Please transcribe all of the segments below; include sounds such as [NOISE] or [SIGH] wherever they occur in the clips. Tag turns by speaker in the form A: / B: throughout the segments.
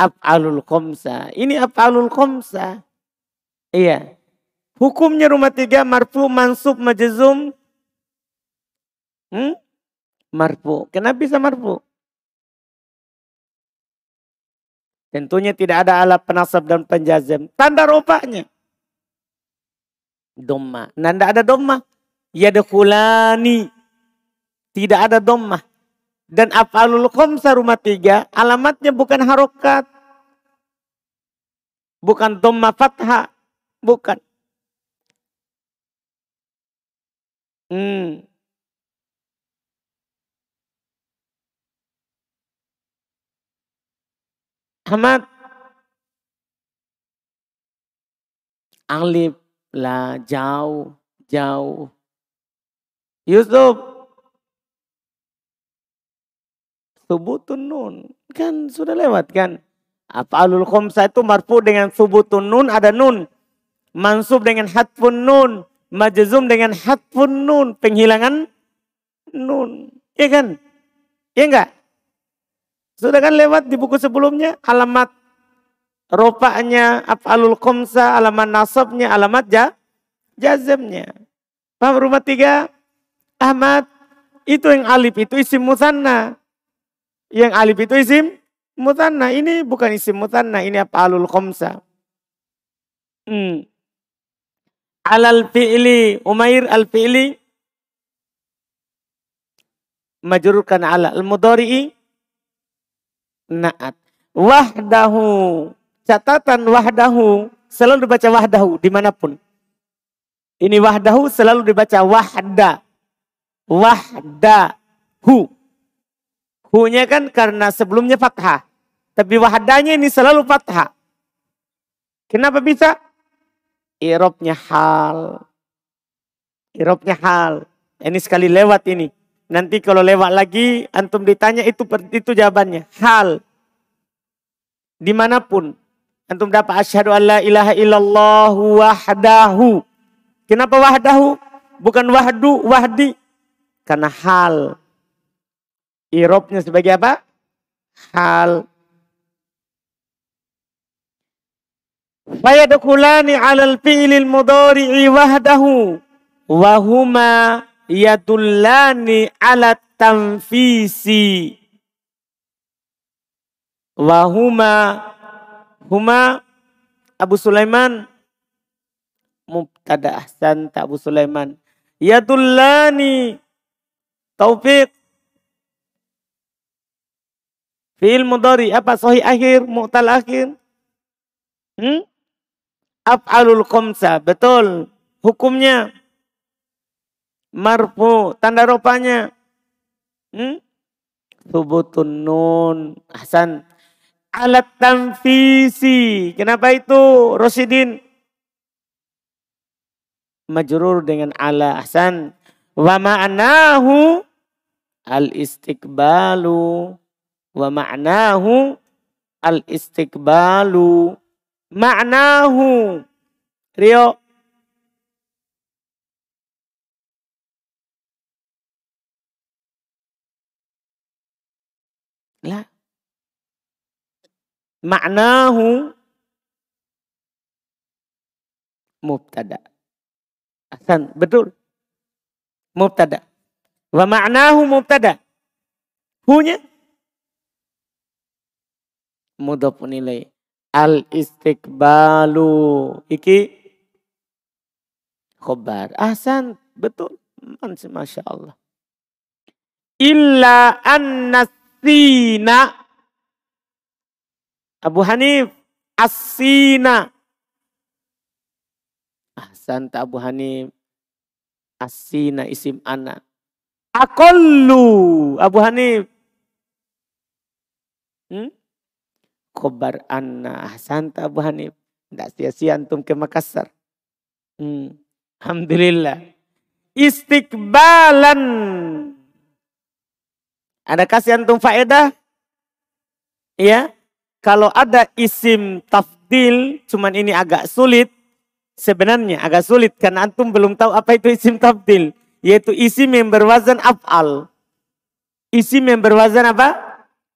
A: Af'alul khomsa. Ini af'alul khomsa. Iya. Hukumnya rumah tiga marfu, mansub, majazum. Hmm? Marfu. Kenapa bisa marfu? Tentunya tidak ada alat penasab dan penjazam. Tanda rupanya. Domma. Tidak ada domma. Yadkhulani. Tidak ada domma. Dan af'alul khomsa rumah tiga, alamatnya bukan harokat. Bukan domma fathah. Bukan. Hmm. Ahmad. Alif lah jauh, jauh. Yusuf. Subutun nun. Kan sudah lewat kan. Af'alul khomsa itu marfu dengan subutun nun ada nun. Mansub dengan hatfun nun. Majzum dengan hatfun nun. Penghilangan nun. Iya kan? Iya enggak? Sudah kan lewat di buku sebelumnya alamat ropaknya, af'alul khomsa, alamat nasabnya, alamat ja, jazamnya. Paham rumah tiga? Ahmad, itu yang alif itu isim musanna. Yang alif itu isim musanna. Ini bukan isim musanna, ini af'alul khomsa. Hmm. Alal fi'li, Umair al fi'li, majurkan ala al-mudari'i, naat. Wahdahu. Catatan wahdahu. Selalu dibaca wahdahu di mana pun. Ini wahdahu selalu dibaca wahda. Wahdahu. Hu-nya kan karena sebelumnya fathah. Tapi wahdanya ini selalu fathah. Kenapa bisa? Irobnya hal. Irobnya hal. Ini sekali lewat ini. Nanti kalau lewat lagi, antum ditanya itu itu jawabannya. Hal. Di mana pun. Antum dapat asyhadu alla ilaha illallah wahdahu. Kenapa wahdahu? Bukan wahdu, wahdi. Karena hal. Irobnya sebagai apa? Hal. Fayadkhulani alal fi'lil mudari'i wahdahu. Wahuma yadullani ala tanfisi wahuma huma Abu Sulaiman mubtada ahsan Abu Sulaiman yadullani taufik fi'il mudari apa sahih akhir mu'tal akhir? Hmm? af'alul khamsa betul. Hukumnya. Marfu tanda rupanya. Hmm? subutun nun Hasan alat tanfisi kenapa itu Rosidin majrur dengan ala Hasan wa ma'nahu al istiqbalu wa ma'nahu al istiqbalu ma'nahu Rio La. Maknahu mubtada. Asan, betul. Mubtada. Wa ma'nahu mubtada. Hunya mudhaf nilai al istiqbalu iki khobar ahsan betul masya Allah illa annas Sina. Abu Hanif. Asina. Ahsan Abu Hanif. Asina isim anak. Akollu. Abu Hanif. Hmm? Khobar anna. Ahsan Abu Hanif. Tidak sia-sia antum ke Makassar. Hmm. Alhamdulillah. Istiqbalan ada kasih antum faedah? Ya. Kalau ada isim tafdil, cuman ini agak sulit. Sebenarnya agak sulit karena antum belum tahu apa itu isim tafdil. Yaitu isim yang berwazan af'al. Isim yang berwazan apa?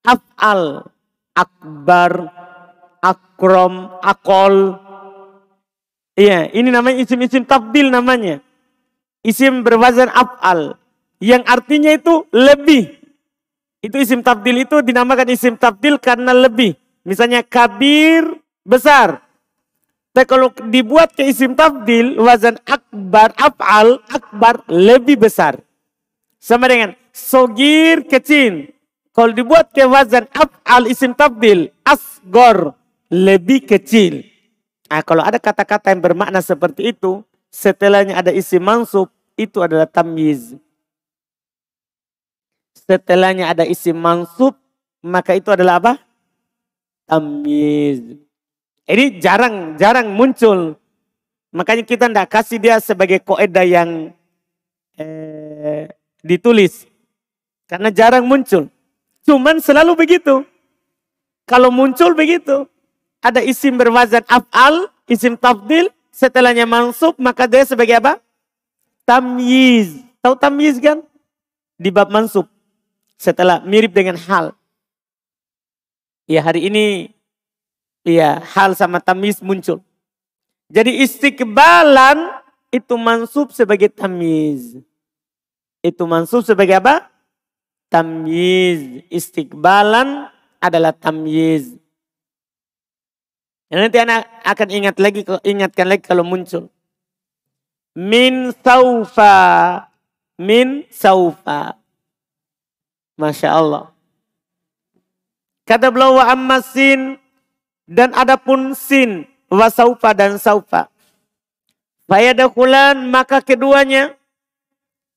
A: Af'al. Akbar, akrom, akol. Iya, ini namanya isim-isim tabdil namanya. Isim berwazan af'al. Yang artinya itu lebih. Itu isim tabdil itu dinamakan isim tabdil karena lebih. Misalnya kabir, besar. Tapi kalau dibuat ke isim tabdil, wazan akbar, af'al, akbar, lebih besar. Sama dengan sogir, kecil. Kalau dibuat ke wazan af'al isim tabdil, asgor, lebih kecil. Nah, kalau ada kata-kata yang bermakna seperti itu, setelahnya ada isi mansub, itu adalah tamyiz. Setelahnya ada isi mansub, maka itu adalah apa? Tamyiz. Ini jarang, jarang muncul. Makanya kita tidak kasih dia sebagai koedah yang eh, ditulis. Karena jarang muncul. Cuman selalu begitu. Kalau muncul begitu ada isim berwazan af'al, isim tafdil, setelahnya mansub, maka dia sebagai apa? Tamyiz. Tahu tamyiz kan? Di bab mansub. Setelah mirip dengan hal. Ya hari ini ya hal sama tamyiz muncul. Jadi istiqbalan itu mansub sebagai tamyiz. Itu mansub sebagai apa? Tamyiz. Istiqbalan adalah tamyiz. Nanti anak akan ingat lagi, ingatkan lagi kalau muncul. Min saufa. Min saufa. Masya Allah. Kata beliau wa amma sin dan adapun sin wa saufa dan saufa. Fayadakulan maka keduanya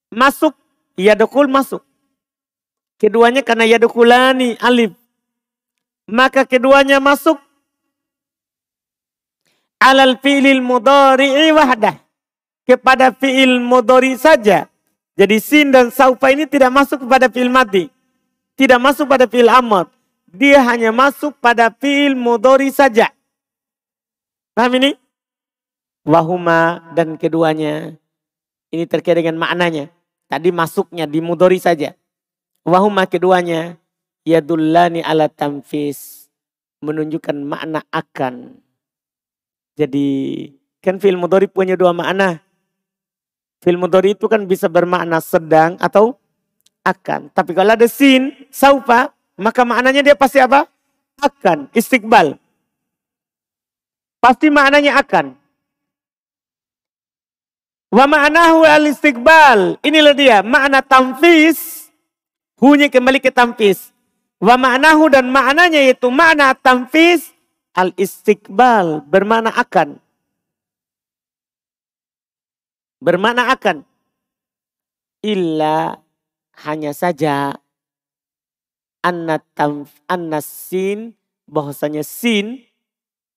A: masuk. Yadakul masuk. Keduanya karena yadakulani alif. Maka keduanya masuk alal fi'lil mudhari'i wahdah. Kepada fi'il mudhari saja. Jadi sin dan saufa ini tidak masuk kepada fi'il mati. Tidak masuk pada fi'il amr. Dia hanya masuk pada fi'il mudhari saja. Paham ini? Wahuma dan keduanya. Ini terkait dengan maknanya. Tadi masuknya di mudhari saja. Wahuma keduanya. Yadullani ala tamfis. Menunjukkan makna akan jadi kan film mudhari punya dua makna. Film mudhari itu kan bisa bermakna sedang atau akan. Tapi kalau ada sin, saufa, maka maknanya dia pasti apa? Akan, istiqbal. Pasti maknanya akan. Wa ma'nahu al-istiqbal. Inilah dia, makna tamfis. Hunya kembali ke tamfis. Wa ma'nahu dan maknanya yaitu makna tamfis Al-istiqbal bermakna akan. Bermakna akan. Illa hanya saja anna tamf anna sin bahwasanya sin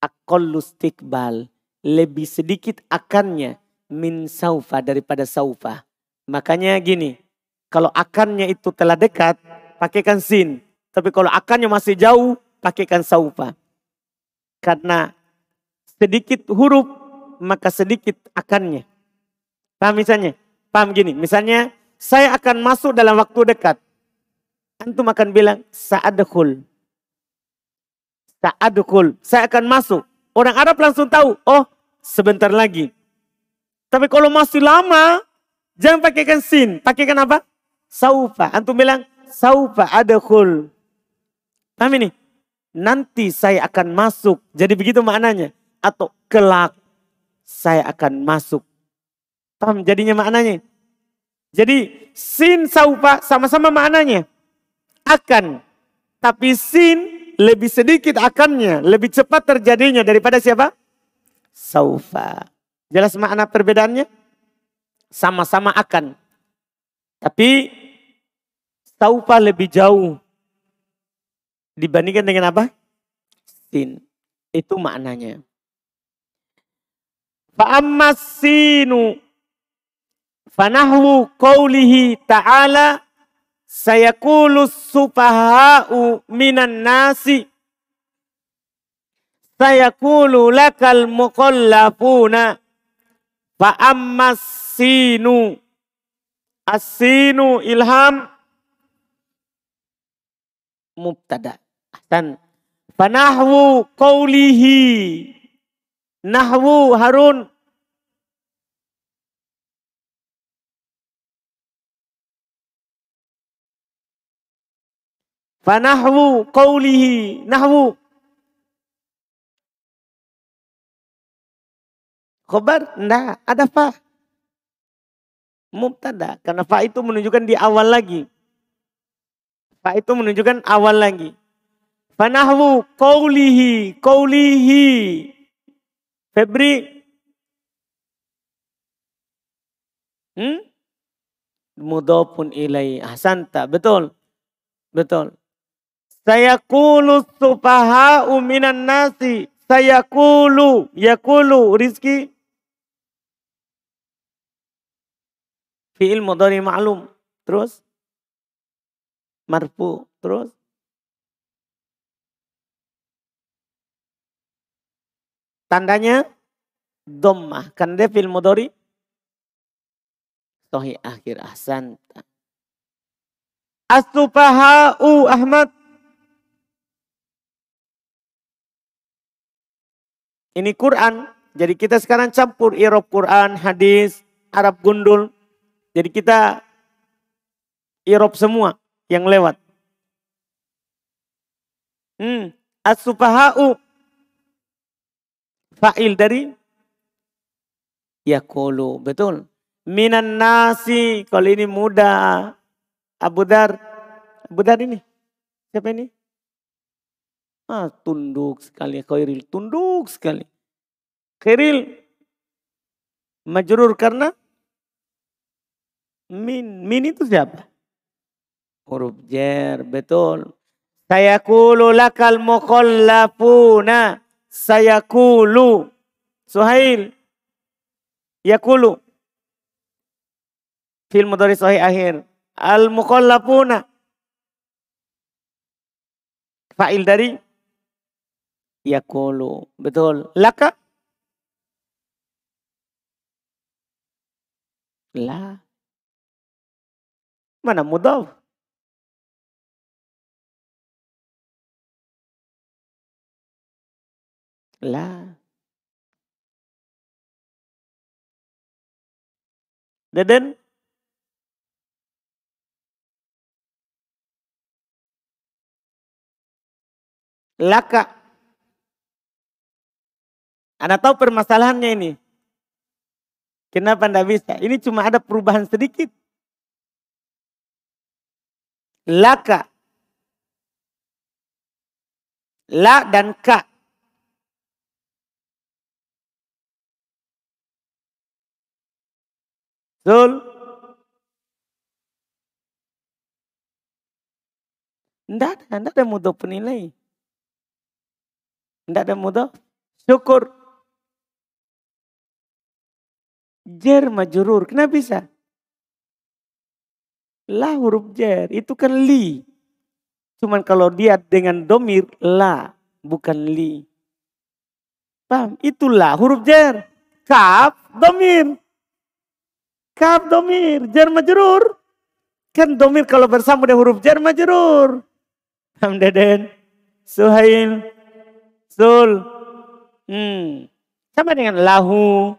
A: akollu istiqbal lebih sedikit akannya min saufa daripada saufa. Makanya gini, kalau akannya itu telah dekat, pakaikan sin. Tapi kalau akannya masih jauh, pakaikan saufa. Karena sedikit huruf maka sedikit akannya. Paham misalnya? Paham gini, misalnya saya akan masuk dalam waktu dekat. Antum akan bilang sa'adkhul. Sa'adkhul. Saya akan masuk. Orang Arab langsung tahu, oh sebentar lagi. Tapi kalau masih lama, jangan pakaikan sin. Pakaikan apa? Saufa. Antum bilang, saufa adkhul. Paham ini? nanti saya akan masuk. Jadi begitu maknanya. Atau kelak saya akan masuk. Paham jadinya maknanya? Jadi sin saufa sama-sama maknanya. Akan. Tapi sin lebih sedikit akannya. Lebih cepat terjadinya daripada siapa? Saufa. Jelas makna perbedaannya? Sama-sama akan. Tapi saufa lebih jauh dibandingkan dengan apa? Sin. Itu maknanya. Fa'ammas sinu fanahwu qawlihi ta'ala sayakulu supaha'u minan nasi sayakulu lakal muqallafuna fa'ammas sinu as-sinu ilham mubtada. Dan Fanahwu qawlihi. Nahwu Harun. Fanahwu qawlihi. Nahwu. Khobar? Enggak, ada fa. Mubtada. Karena fa itu menunjukkan di awal lagi. Fa itu menunjukkan awal lagi. Fanahwu qawlihi. Qawlihi. Febri. Hmm? Mudhafun ilai. Ahsanta. Betul. Betul. Saya kulu supaha'u minan nasi. Saya kulu. Yakulu. Rizki. Fi'il mudhari ma'lum. Terus. Marfu. Terus. Tandanya dhammah. Kan dia fi'il mudhari. Sohi akhir ahsan. As-sufaha'u Ahmad. Ini Quran. Jadi kita sekarang campur irob Quran, hadis, Arab gundul. Jadi kita irob semua yang lewat. Hmm. As-sufaha'u. Fa'il dari yakulu. Betul. Minan nasi. Kalau ini muda. Abu Dar. Abu Dar ini. Siapa ini? Ah, tunduk sekali. Khairil. Tunduk sekali. Khairil. Majrur karena Min. Min itu siapa? Huruf jer, betul. Saya kulu lakal mukhallafuna. Saya kulu. Suhail. Yakulu. Fil mudhari sahih akhir. Al mukhallafuna. Fa'il dari yakulu. Betul. Laka. La. Mana mudhaf? La. Deden? Laka. Anda tahu permasalahannya ini? Kenapa anda bisa? Ini cuma ada perubahan sedikit. Laka. La dan ka. Zul. Tidak ada, tidak ada mudah penilai. Tidak ada mudah. Syukur. Jer majurur. Kenapa bisa? La huruf jer, itu kan li. Cuman kalau dia dengan domir, la, bukan li. Paham? Itulah huruf jer. Kaf, domir. Kaf, domir. Jer majrur. Kan domir kalau bersama dengan huruf jer majrur. Paham deden? Suhail. Sul. Hmm. Sama dengan lahu.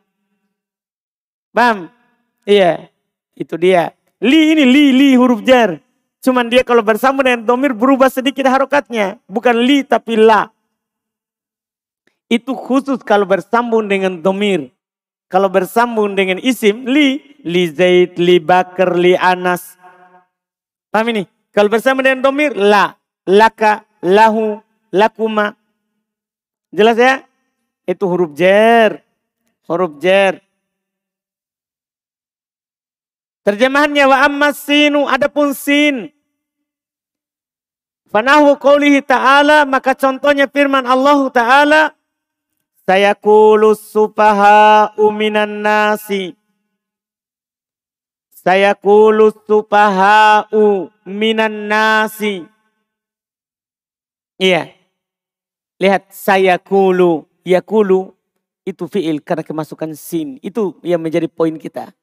A: Paham? Iya. Itu dia. Li ini li, li huruf jar. Cuman dia kalau bersama dengan domir berubah sedikit harokatnya. Bukan li tapi la. Itu khusus kalau bersambung dengan domir. Kalau bersambung dengan isim, li, li Zaid, li Bakar, li Anas. Paham ini? Kalau bersambung dengan domir, la, laka, lahu, lakuma. Jelas ya? Itu huruf jer. Huruf jer. Terjemahannya wa ammas sinu adapun sin. Fanahu qawlihi ta'ala maka contohnya firman Allah ta'ala saya kulus supaha uminan nasi. Saya kulus supaha minan nasi. Iya. Lihat saya kulu. Ya kulu itu fiil karena kemasukan sin. Itu yang menjadi poin kita.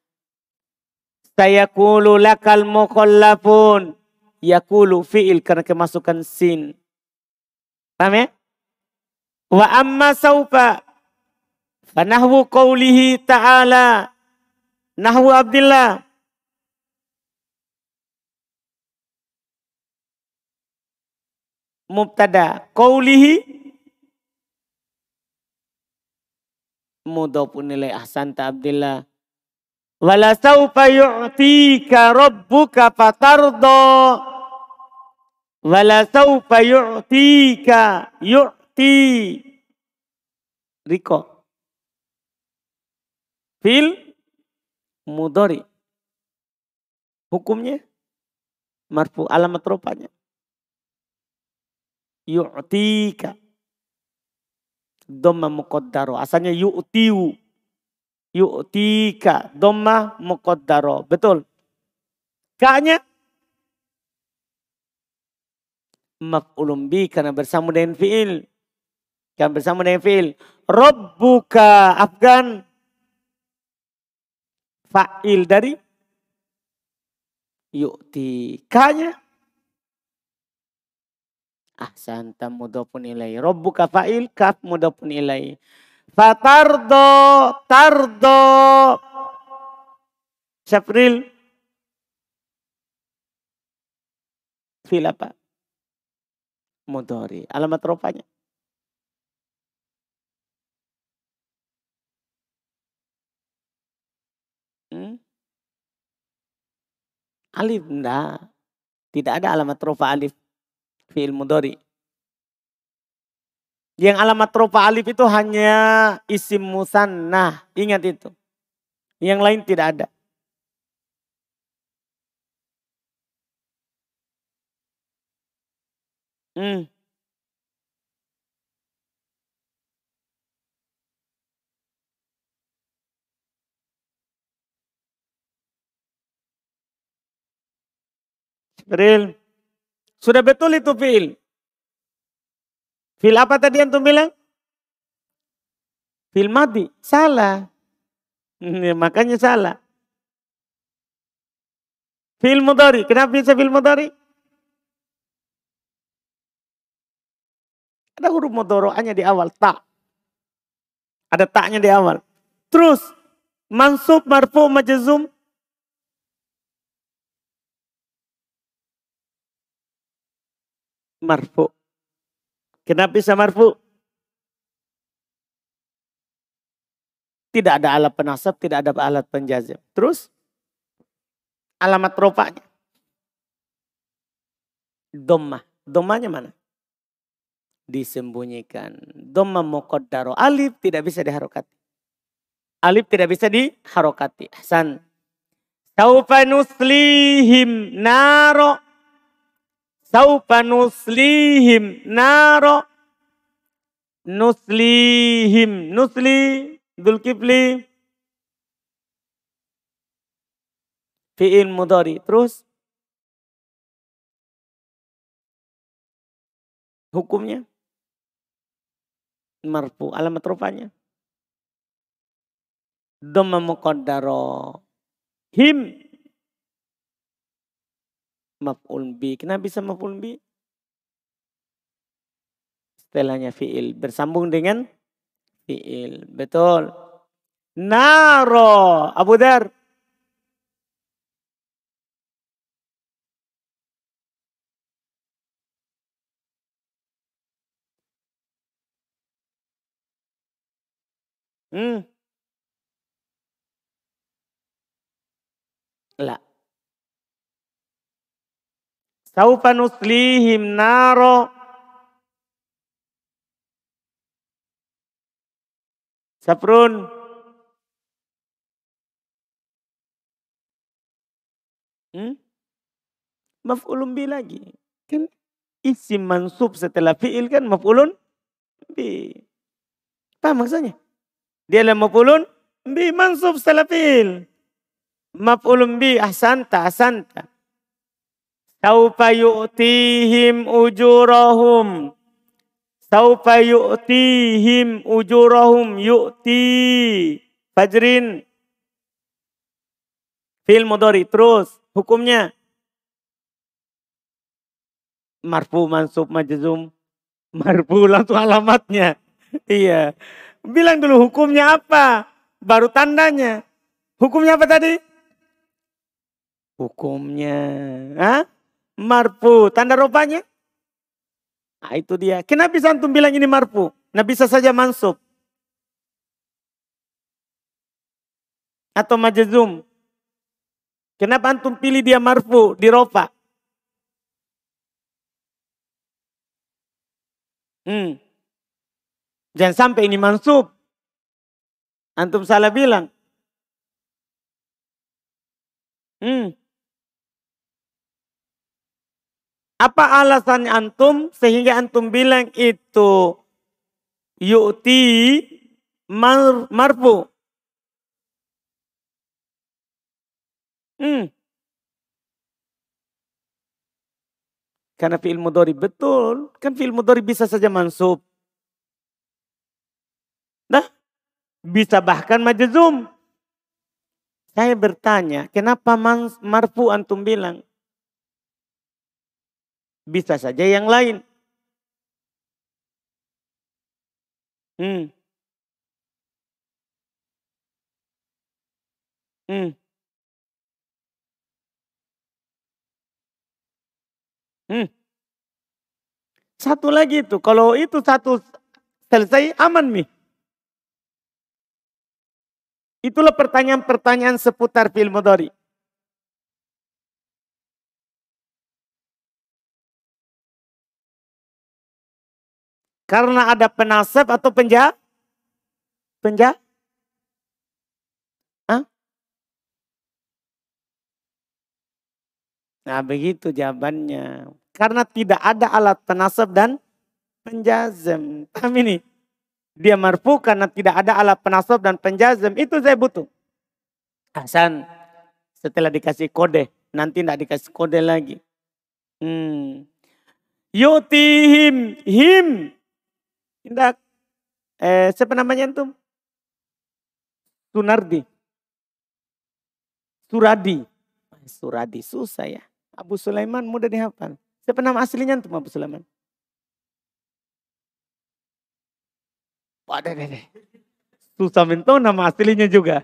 A: Saya kulu lakal mukhallafun. Yakulu fi'il karena kemasukan sin. Paham ya? Wa amma saufa. Fanahwu qawlihi ta'ala. Nahwu Abdullah. Mubtada. Qawlihi. Mudhafun nilai ahsanta Abdullah. Wala saufa yu'tika rabbuka fatardo. Wala saufa yu'tika yu'ti. Riko. Fil mudori. Hukumnya marfu alamat rupanya. Yu'tika. Dhamma muqaddaro. Asalnya yu'tiu. Yu'tika. Dhamma muqaddaro. Betul. Kanya maf'ulun bi karena bersama dengan fi'il. Kan bersama dengan fi'il. Rabbuka Afgan fa'il dari yu'ti kanya ahsanta mudhafun ilai rabbuka fa'il kaf mudhafun ilai fatardo tardo Syafril fil apa mudhari alamat rupanya Hmm? Alif, enggak. Tidak ada alamat rofa alif fi'il mudori. Yang alamat rofa alif itu hanya isim musanna. Ingat itu. Yang lain tidak ada. Hmm. Sudah betul itu fiil. Fiil apa tadi yang tuh bilang? Fiil mati. Salah. [LAUGHS] Ya, makanya salah. Fiil mudari. Kenapa bisa fiil mudari? Ada huruf mudoro'anya di awal. Tak. Ada taknya di awal. Terus. Mansub, marfu, majazum. marfu. Kenapa bisa marfu? Tidak ada alat penasab, tidak ada alat penjazim. Terus alamat rofanya. Doma. Domanya mana? Disembunyikan. Doma muqaddaro. Alif tidak bisa diharokati. Alif tidak bisa diharokati. Hasan. Saufa nuslihim naro Saufa nuslihim naro. Nuslihim. Nusli. Dulkifli. Fi'il mudari. Terus. Hukumnya. Marfu. Alamat rupanya. Dhamma muqaddaro. Him maf'ul bi. Kenapa bisa maf'ul bi? Setelahnya fi'il. Bersambung dengan fi'il. Betul. Naro. Abu Dar. Hmm. Lah. Saufa nuslihim naro. Saprun. Hmm? Maf'ulun bi lagi. Kan isim mansub setelah fi'il kan maf'ulun bi. Paham maksudnya? Dia adalah maf'ulun bi mansub setelah fi'il. Maf'ulun bi ahsanta ahsanta. Saufa yu'tihim ujurahum. Saufa yu'tihim ujurahum yu'ti. Fajrin. Fil mudori. Terus hukumnya. Marfu mansub majzum. Marfu langsung alamatnya. [LAUGHS] iya. Bilang dulu hukumnya apa? Baru tandanya. Hukumnya apa tadi? Hukumnya. Hah? Marfu. Tanda rupanya? Nah, itu dia. Kenapa bisa antum bilang ini marfu? Nah bisa saja mansub. Atau majazum. Kenapa antum pilih dia marfu di rofa? Hmm. Jangan sampai ini mansub. Antum salah bilang. Hmm. Apa alasan antum sehingga antum bilang itu yu'ti mar, marfu? Hmm. Karena fi'il mudhari betul. Kan fi'il mudhari bisa saja mansub. Nah, bisa bahkan majzum. Saya bertanya, kenapa marfu antum bilang? Bisa saja yang lain. Hmm. Hmm. Hmm. Satu lagi itu, kalau itu satu selesai aman nih. Itulah pertanyaan-pertanyaan seputar film mudhari. Karena ada penasab atau penja? Penja? Hah? Nah begitu jawabannya. Karena tidak ada alat penasab dan penjazem. Paham ini? Dia marfu karena tidak ada alat penasab dan penjazem. Itu saya butuh. Hasan, setelah dikasih kode, nanti tidak dikasih kode lagi. Hmm. Yutihim, him. Tidak. Eh, siapa namanya itu? Sunardi. Suradi. Suradi, susah ya. Abu Sulaiman mudah dihafal. Siapa nama aslinya tuh Abu Sulaiman? Wadah deh. Susah minta nama aslinya juga.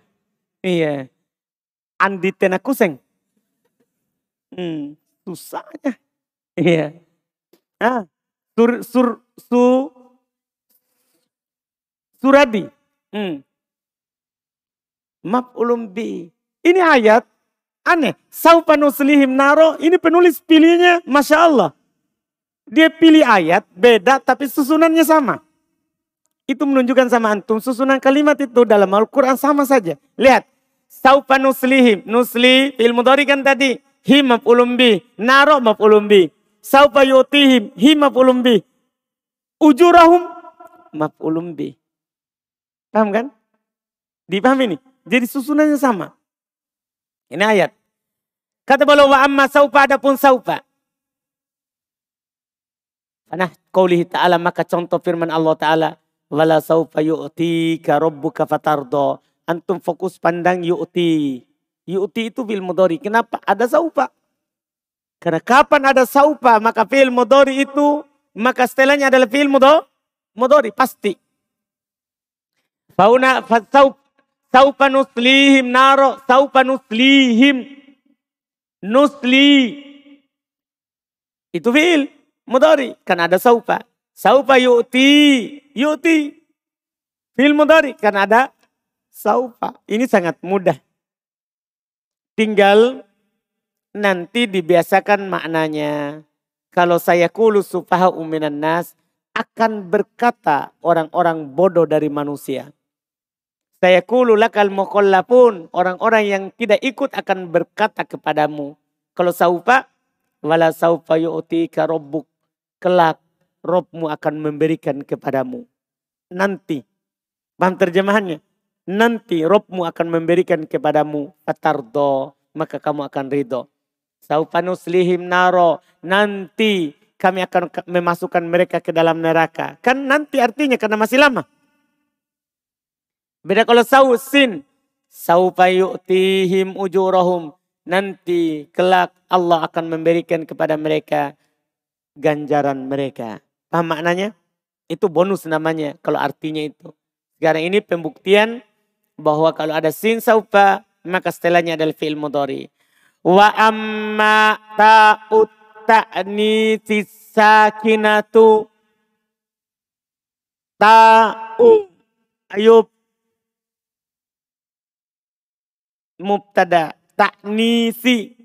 A: Iya. Andi Tenakuseng. Hmm, susahnya. Iya. Ah, sur, sur, su, suradi. Hmm. ulum bi. Ini ayat Aneh. Saupa nuslihim naro. Ini penulis pilihnya Masya Allah. Dia pilih ayat beda tapi susunannya sama. Itu menunjukkan sama antum. Susunan kalimat itu dalam Al-Quran sama saja. Lihat. Saupa nuslihim. Nusli ilmu dari kan tadi. Him maf'ulum bi. Naro maf'ulum bi. Saupa yutihim. Him maf'ulum bi. Ujurahum maf'ulum bi. Paham kan? Dipahami nih. Jadi susunannya sama. Ini ayat. Kata beliau wa amma saufa adapun saufa. Nah, qaulihi ta'ala maka contoh firman Allah Ta'ala. Wala saufa yu'tika rabbuka fatardo. Antum fokus pandang yu'ti. Yu'ti itu bil mudori. Kenapa? Ada saufa. Karena kapan ada saufa maka fil mudori itu maka setelahnya adalah fil mudori. Pasti. Fauna fasaufa Saupa nuslihim naro, saupa nuslihim. Nusli. Itu fi'il. Mudari. Kan ada saupa. Saupa yu'ti. Yu'ti. Fi'il mudari. Kan ada saupa. Ini sangat mudah. Tinggal nanti dibiasakan maknanya. Kalau saya kulu sufaha uminan nas. Akan berkata orang-orang bodoh dari manusia. Saya kulu lakal pun Orang-orang yang tidak ikut akan berkata kepadamu. Kalau saupa, wala saupa yu'tika robbuk. Kelak, Robmu akan memberikan kepadamu. Nanti. Paham terjemahannya? Nanti Robmu akan memberikan kepadamu. Fatardo. Maka kamu akan ridho. Saupa nuslihim naro. Nanti kami akan memasukkan mereka ke dalam neraka. Kan nanti artinya karena masih lama. Beda kalau sausin. Saufa yu'tihim ujurahum. Nanti kelak Allah akan memberikan kepada mereka ganjaran mereka. Paham maknanya? Itu bonus namanya kalau artinya itu. Sekarang ini pembuktian bahwa kalau ada sin saufa maka setelahnya adalah fi'il mudhari. Wa amma ta'ut ta'nitsi sakinatu ta'u ayub mubtada ta'nisi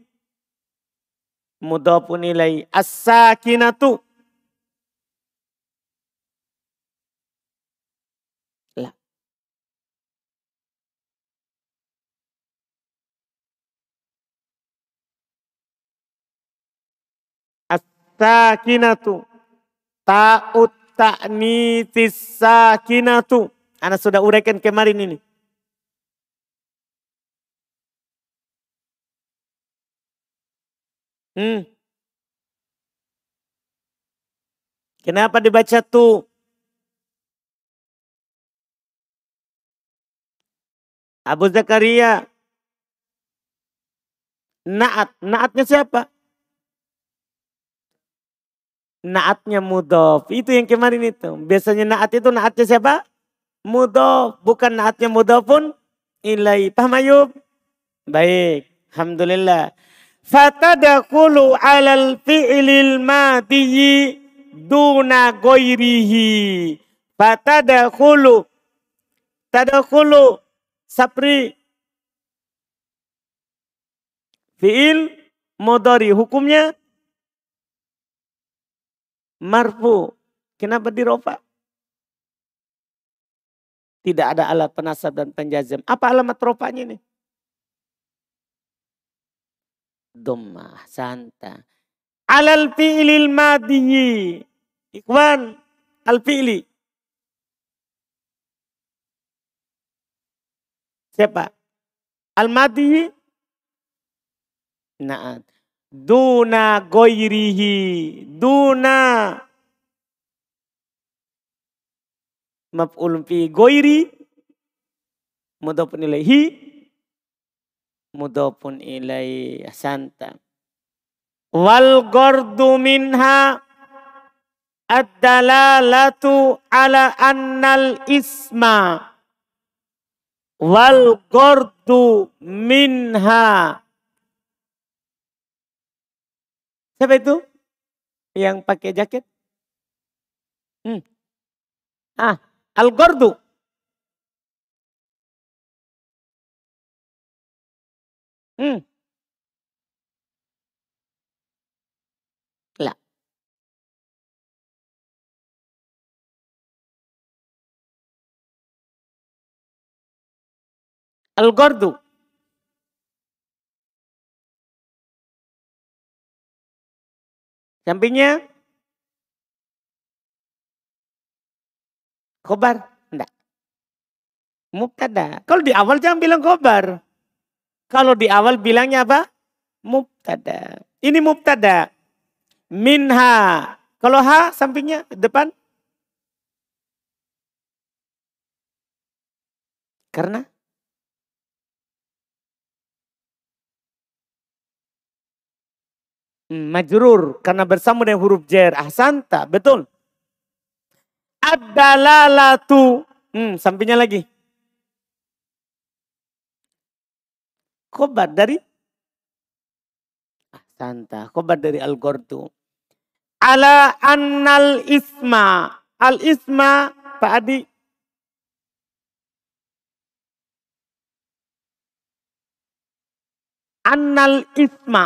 A: mudhafun ilai as-sakinatu sakinatu. Ta'ut ta'nitis sakinatu. Anak sudah uraikan kemarin ini. Hmm. Kenapa dibaca tu? Abu Zakaria. Naat. Naatnya siapa? naatnya mudof. Itu yang kemarin itu. Biasanya naat itu naatnya siapa? Mudof. Bukan naatnya pun ilai. Paham Ayub? Baik. Alhamdulillah. Fatadakulu alal fi'lil madiyi duna goirihi. Fatadakulu. Tadakulu. Sapri. Fi'il modori. Hukumnya marfu. Kenapa dirofa? Tidak ada alat penasab dan penjazam. Apa alamat rofanya ini? Dhamma, santa. Alal fi'lil madiyi. Ikhwan, al fi'li. Siapa? Al-madiyi? Naat duna goirihi duna maf'ul fi goiri mudhafun ilaihi mudhafun ilaihi santa wal gordu minha ad-dalalatu ala annal isma wal gordu minha Siapa itu? Yang pakai jaket? Hmm. Ah, Al-Gordu. Hmm. Lah. Al-Gordu. Sampingnya khobar? Enggak. Mubtada. Kalau di awal jangan bilang khobar. Kalau di awal bilangnya apa? Mubtada. Ini mubtada. Minha. Kalau ha sampingnya depan? Karena majrur karena bersama dengan huruf jar. Ahsanta, betul. Ad-dalalatu. Hmm, sampingnya lagi. Khobar dari Ahsanta, khobar dari Al-Gordu. Ala annal isma. Al-isma, Pak Adi. Annal isma.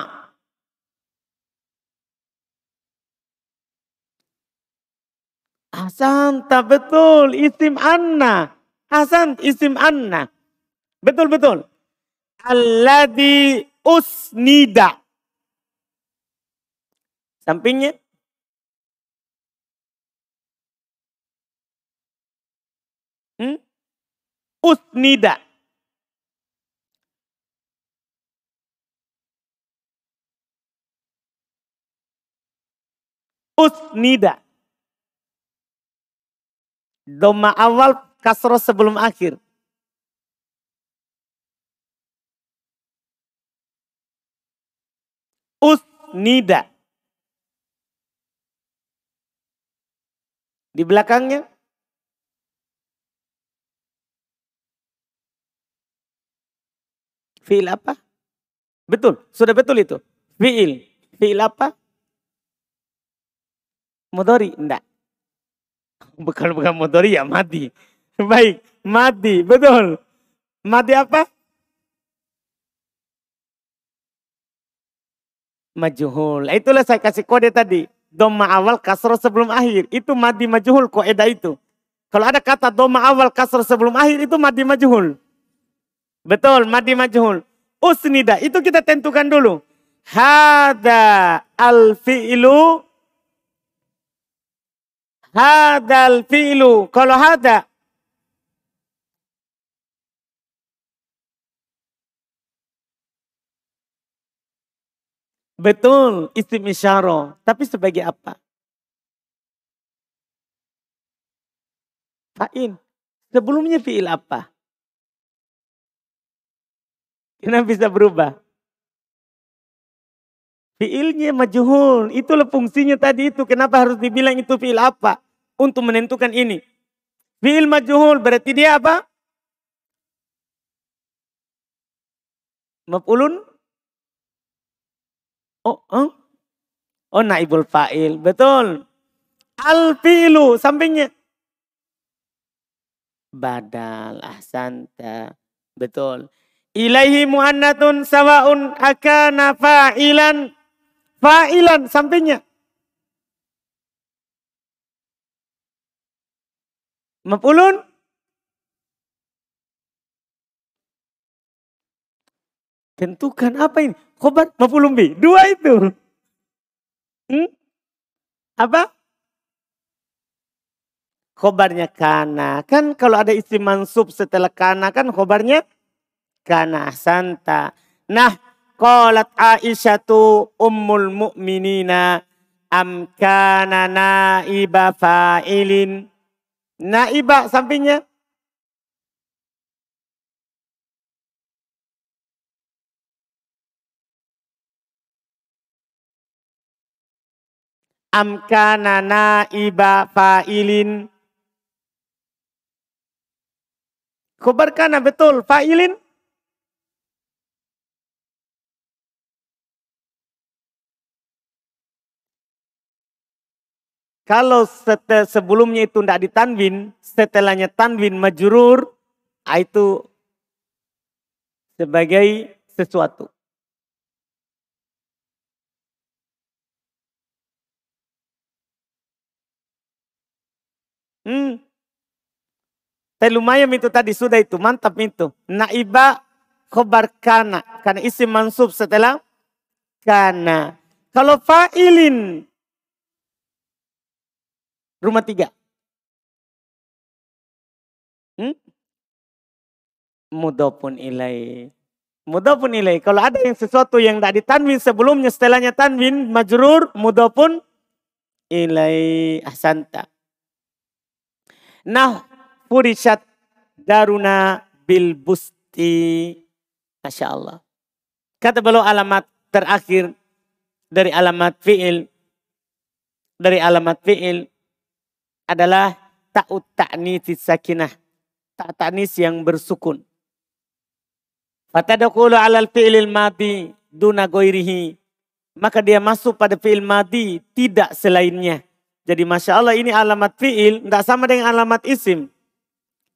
A: Hasan, tak betul. Isim anna. Hasan, isim anna. Betul, betul. Alladhi usnida. Sampingnya. Hmm? Usnida. Usnida. Doma awal kasroh sebelum akhir. Usnida. Di belakangnya Fi'il apa? Betul, sudah betul itu. Fi'il. Fi'il apa? Mudori, enggak. Bukan bukan mudori ya mati. Baik, mati, betul. Mati apa? Majuhul. Itulah saya kasih kode tadi. Doma awal kasro sebelum akhir. Itu madi majuhul kode itu. Kalau ada kata doma awal kasro sebelum akhir itu madi majuhul. Betul, madi majhul. Usnida, itu kita tentukan dulu. Hada al-fi'lu. Hada al-fi'lu. Kalau hada. Betul, isyara. Tapi sebagai apa? Fa'in. Sebelumnya fi'il apa? Kenapa bisa berubah? Fiilnya majuhul. Itulah fungsinya tadi itu. Kenapa harus dibilang itu fiil apa? Untuk menentukan ini. Fiil majuhul berarti dia apa? Maf'ulun? Oh, oh, oh naibul fa'il. Betul. Al-fi'lu sampingnya. Badal ahsanta. Betul. Ilaihi muannatun sawaun akana fa'ilan. Fa'ilan sampingnya. Maf'ulun. Tentukan apa ini? Khobar maf'ulun bi. Dua itu. Hmm? Apa? Khobarnya kana. Kan kalau ada isi mansub setelah kana kan khobarnya kana santa. Nah, qalat Aisyatu ummul mu'minina am kana naiba fa'ilin. Naiba sampingnya amkana naiba fa'ilin. Khabar kana betul fa'ilin. Kalau setel, sebelumnya itu tidak ditanwin, setelahnya tanwin majurur, ah, itu sebagai sesuatu. Hmm. Tapi lumayan itu tadi sudah itu, mantap itu. Naiba khobar kana, karena isi mansub setelah kana. Kalau fa'ilin Rumah tiga. Hmm? Mudopun ilai. Mudopun ilai. Kalau ada yang sesuatu yang tidak ditanwin sebelumnya setelahnya tanwin majrur mudopun ilai ahsanta. Nah, furishat daruna bil busti. Masya Allah. Kata beliau alamat terakhir dari alamat fi'il. Dari alamat fi'il adalah ta'ut ta'nisi sakinah. Tak ta'nis yang bersukun. Fatadakulu alal fi'lil mati duna goirihi. Maka dia masuk pada fi'il mati tidak selainnya. Jadi Masya Allah ini alamat fi'il tidak sama dengan alamat isim.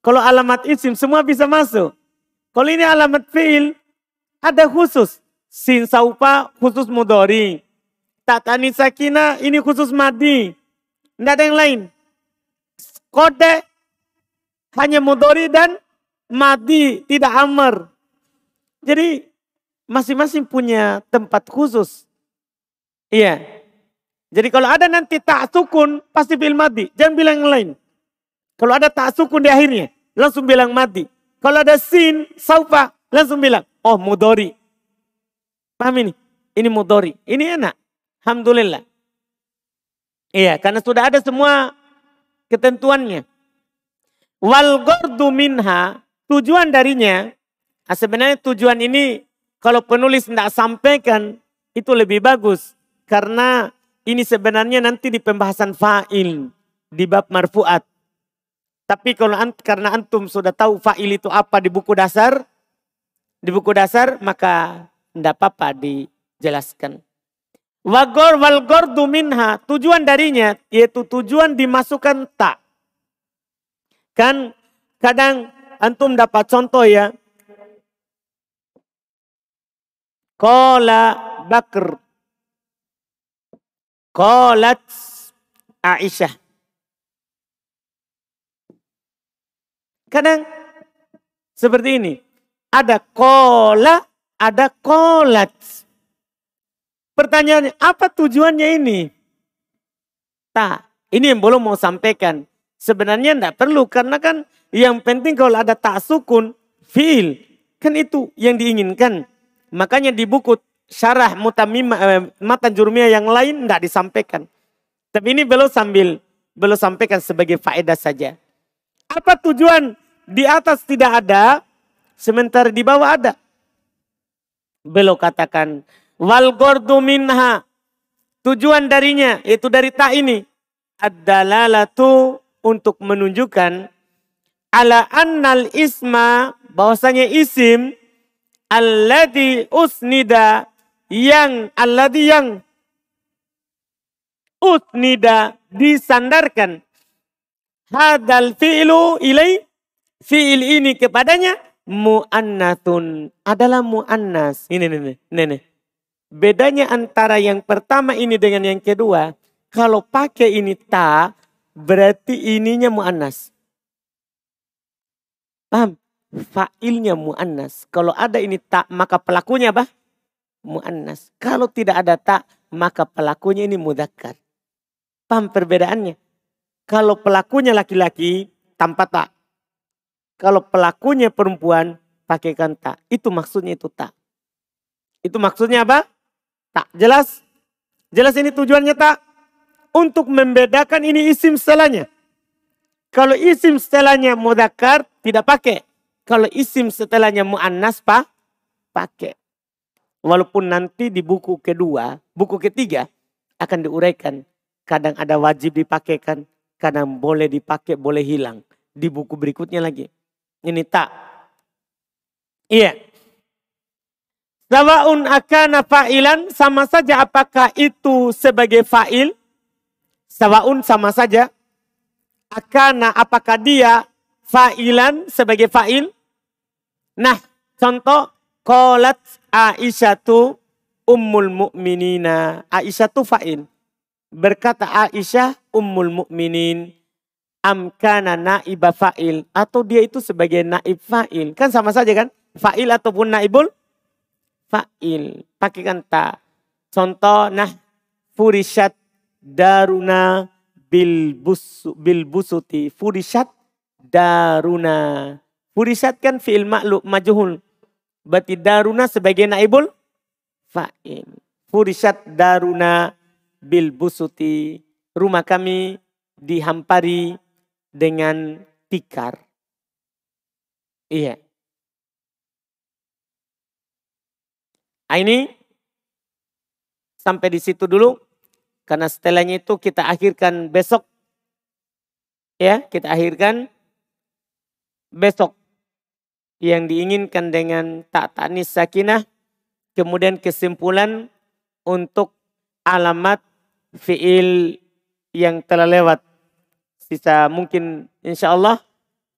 A: Kalau alamat isim semua bisa masuk. Kalau ini alamat fi'il ada khusus. Sin saupa khusus mudori. Tatani sakina ini khusus madi. Tidak ada yang lain kode hanya mudori dan mati, tidak amr. Jadi masing-masing punya tempat khusus. Iya. Jadi kalau ada nanti tak sukun, pasti bilang mati. Jangan bilang yang lain. Kalau ada tak sukun di akhirnya, langsung bilang mati. Kalau ada sin, saufa, langsung bilang, oh mudori. Paham ini? Ini mudori. Ini enak. Alhamdulillah. Iya, karena sudah ada semua ketentuannya. Wal gordu minha, tujuan darinya, nah sebenarnya tujuan ini kalau penulis tidak sampaikan itu lebih bagus. Karena ini sebenarnya nanti di pembahasan fa'il. di bab marfuat. Tapi kalau karena antum sudah tahu fa'il itu apa di buku dasar, di buku dasar maka tidak apa-apa dijelaskan. Wagor walgor duminha, tujuan darinya yaitu tujuan dimasukkan tak. Kan kadang antum dapat contoh ya. Kola Bakr. Kolat Aisyah. Kadang seperti ini. Ada kola, ada kolat. Pertanyaannya, apa tujuannya ini? Tak, ini yang belum mau sampaikan. Sebenarnya tidak perlu karena kan yang penting kalau ada tak sukun, fiil. Kan itu yang diinginkan. Makanya di buku syarah mutamima, eh, matan jurmiyah yang lain tidak disampaikan. Tapi ini belum sambil, belum sampaikan sebagai faedah saja. Apa tujuan di atas tidak ada, sementara di bawah ada. Belum katakan, wal minha. Tujuan darinya, yaitu dari tak ini. adalah tu untuk menunjukkan ala annal isma bahwasanya isim alladhi usnida yang alladhi yang usnida disandarkan hadal fi'lu ilai fi'il ini kepadanya mu'annatun adalah mu'annas. Ini nih, nih, nih. Bedanya antara yang pertama ini dengan yang kedua, kalau pakai ini ta, berarti ininya mu'annas. Paham? Fa'ilnya mu'annas. Kalau ada ini tak, maka pelakunya apa? Mu'annas. Kalau tidak ada tak, maka pelakunya ini mudakar. Paham perbedaannya? Kalau pelakunya laki-laki, tanpa tak. Kalau pelakunya perempuan pakaikan tak. Itu maksudnya itu tak. Itu maksudnya apa? Tak. Jelas? Jelas ini tujuannya tak? Untuk membedakan ini isim setelahnya. Kalau isim setelahnya mudakar tidak pakai. Kalau isim setelahnya mu'annas pak, pakai. Walaupun nanti di buku kedua, buku ketiga akan diuraikan. Kadang ada wajib dipakaikan, kadang boleh dipakai, boleh hilang. Di buku berikutnya lagi. Ini tak. Iya. Sawaun akana fa'ilan sama saja apakah itu sebagai fa'il? Sawaun sama saja. Akana apakah dia fa'ilan sebagai fa'il? Nah, contoh kolat Aisyah tu ummul mu'minina. Aisyah tu fa'il. Berkata Aisyah ummul mu'minin amkana naiba fa'il atau dia itu sebagai naib fa'il. Kan sama saja kan? Fa'il ataupun naibul fa'il. Pakai kan ta. Contoh nah furishat daruna bil bus bil busuti furishat daruna. Furishat kan fi'il makluk majhul. Berarti daruna sebagai naibul fa'il. Furishat daruna bil busuti. Rumah kami dihampari dengan tikar. Iya. Nah, ini sampai di situ dulu. Karena setelahnya itu kita akhirkan besok. Ya, kita akhirkan besok. Yang diinginkan dengan tak tanis sakinah. Kemudian kesimpulan untuk alamat fiil yang telah lewat sisa mungkin insya Allah.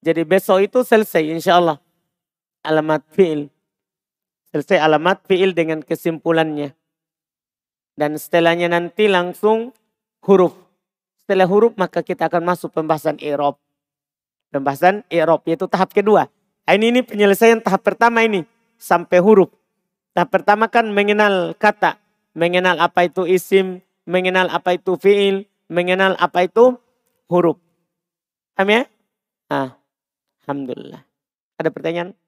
A: Jadi besok itu selesai insya Allah. Alamat fi'il. Selesai alamat fi'il dengan kesimpulannya. Dan setelahnya nanti langsung huruf. Setelah huruf maka kita akan masuk pembahasan i'rab. Pembahasan i'rab yaitu tahap kedua. Ah, ini, ini penyelesaian tahap pertama ini. Sampai huruf. Tahap pertama kan mengenal kata. Mengenal apa itu isim. Mengenal apa itu fi'il. Mengenal apa itu huruf. Paham ya? Ah, Alhamdulillah. Ada pertanyaan?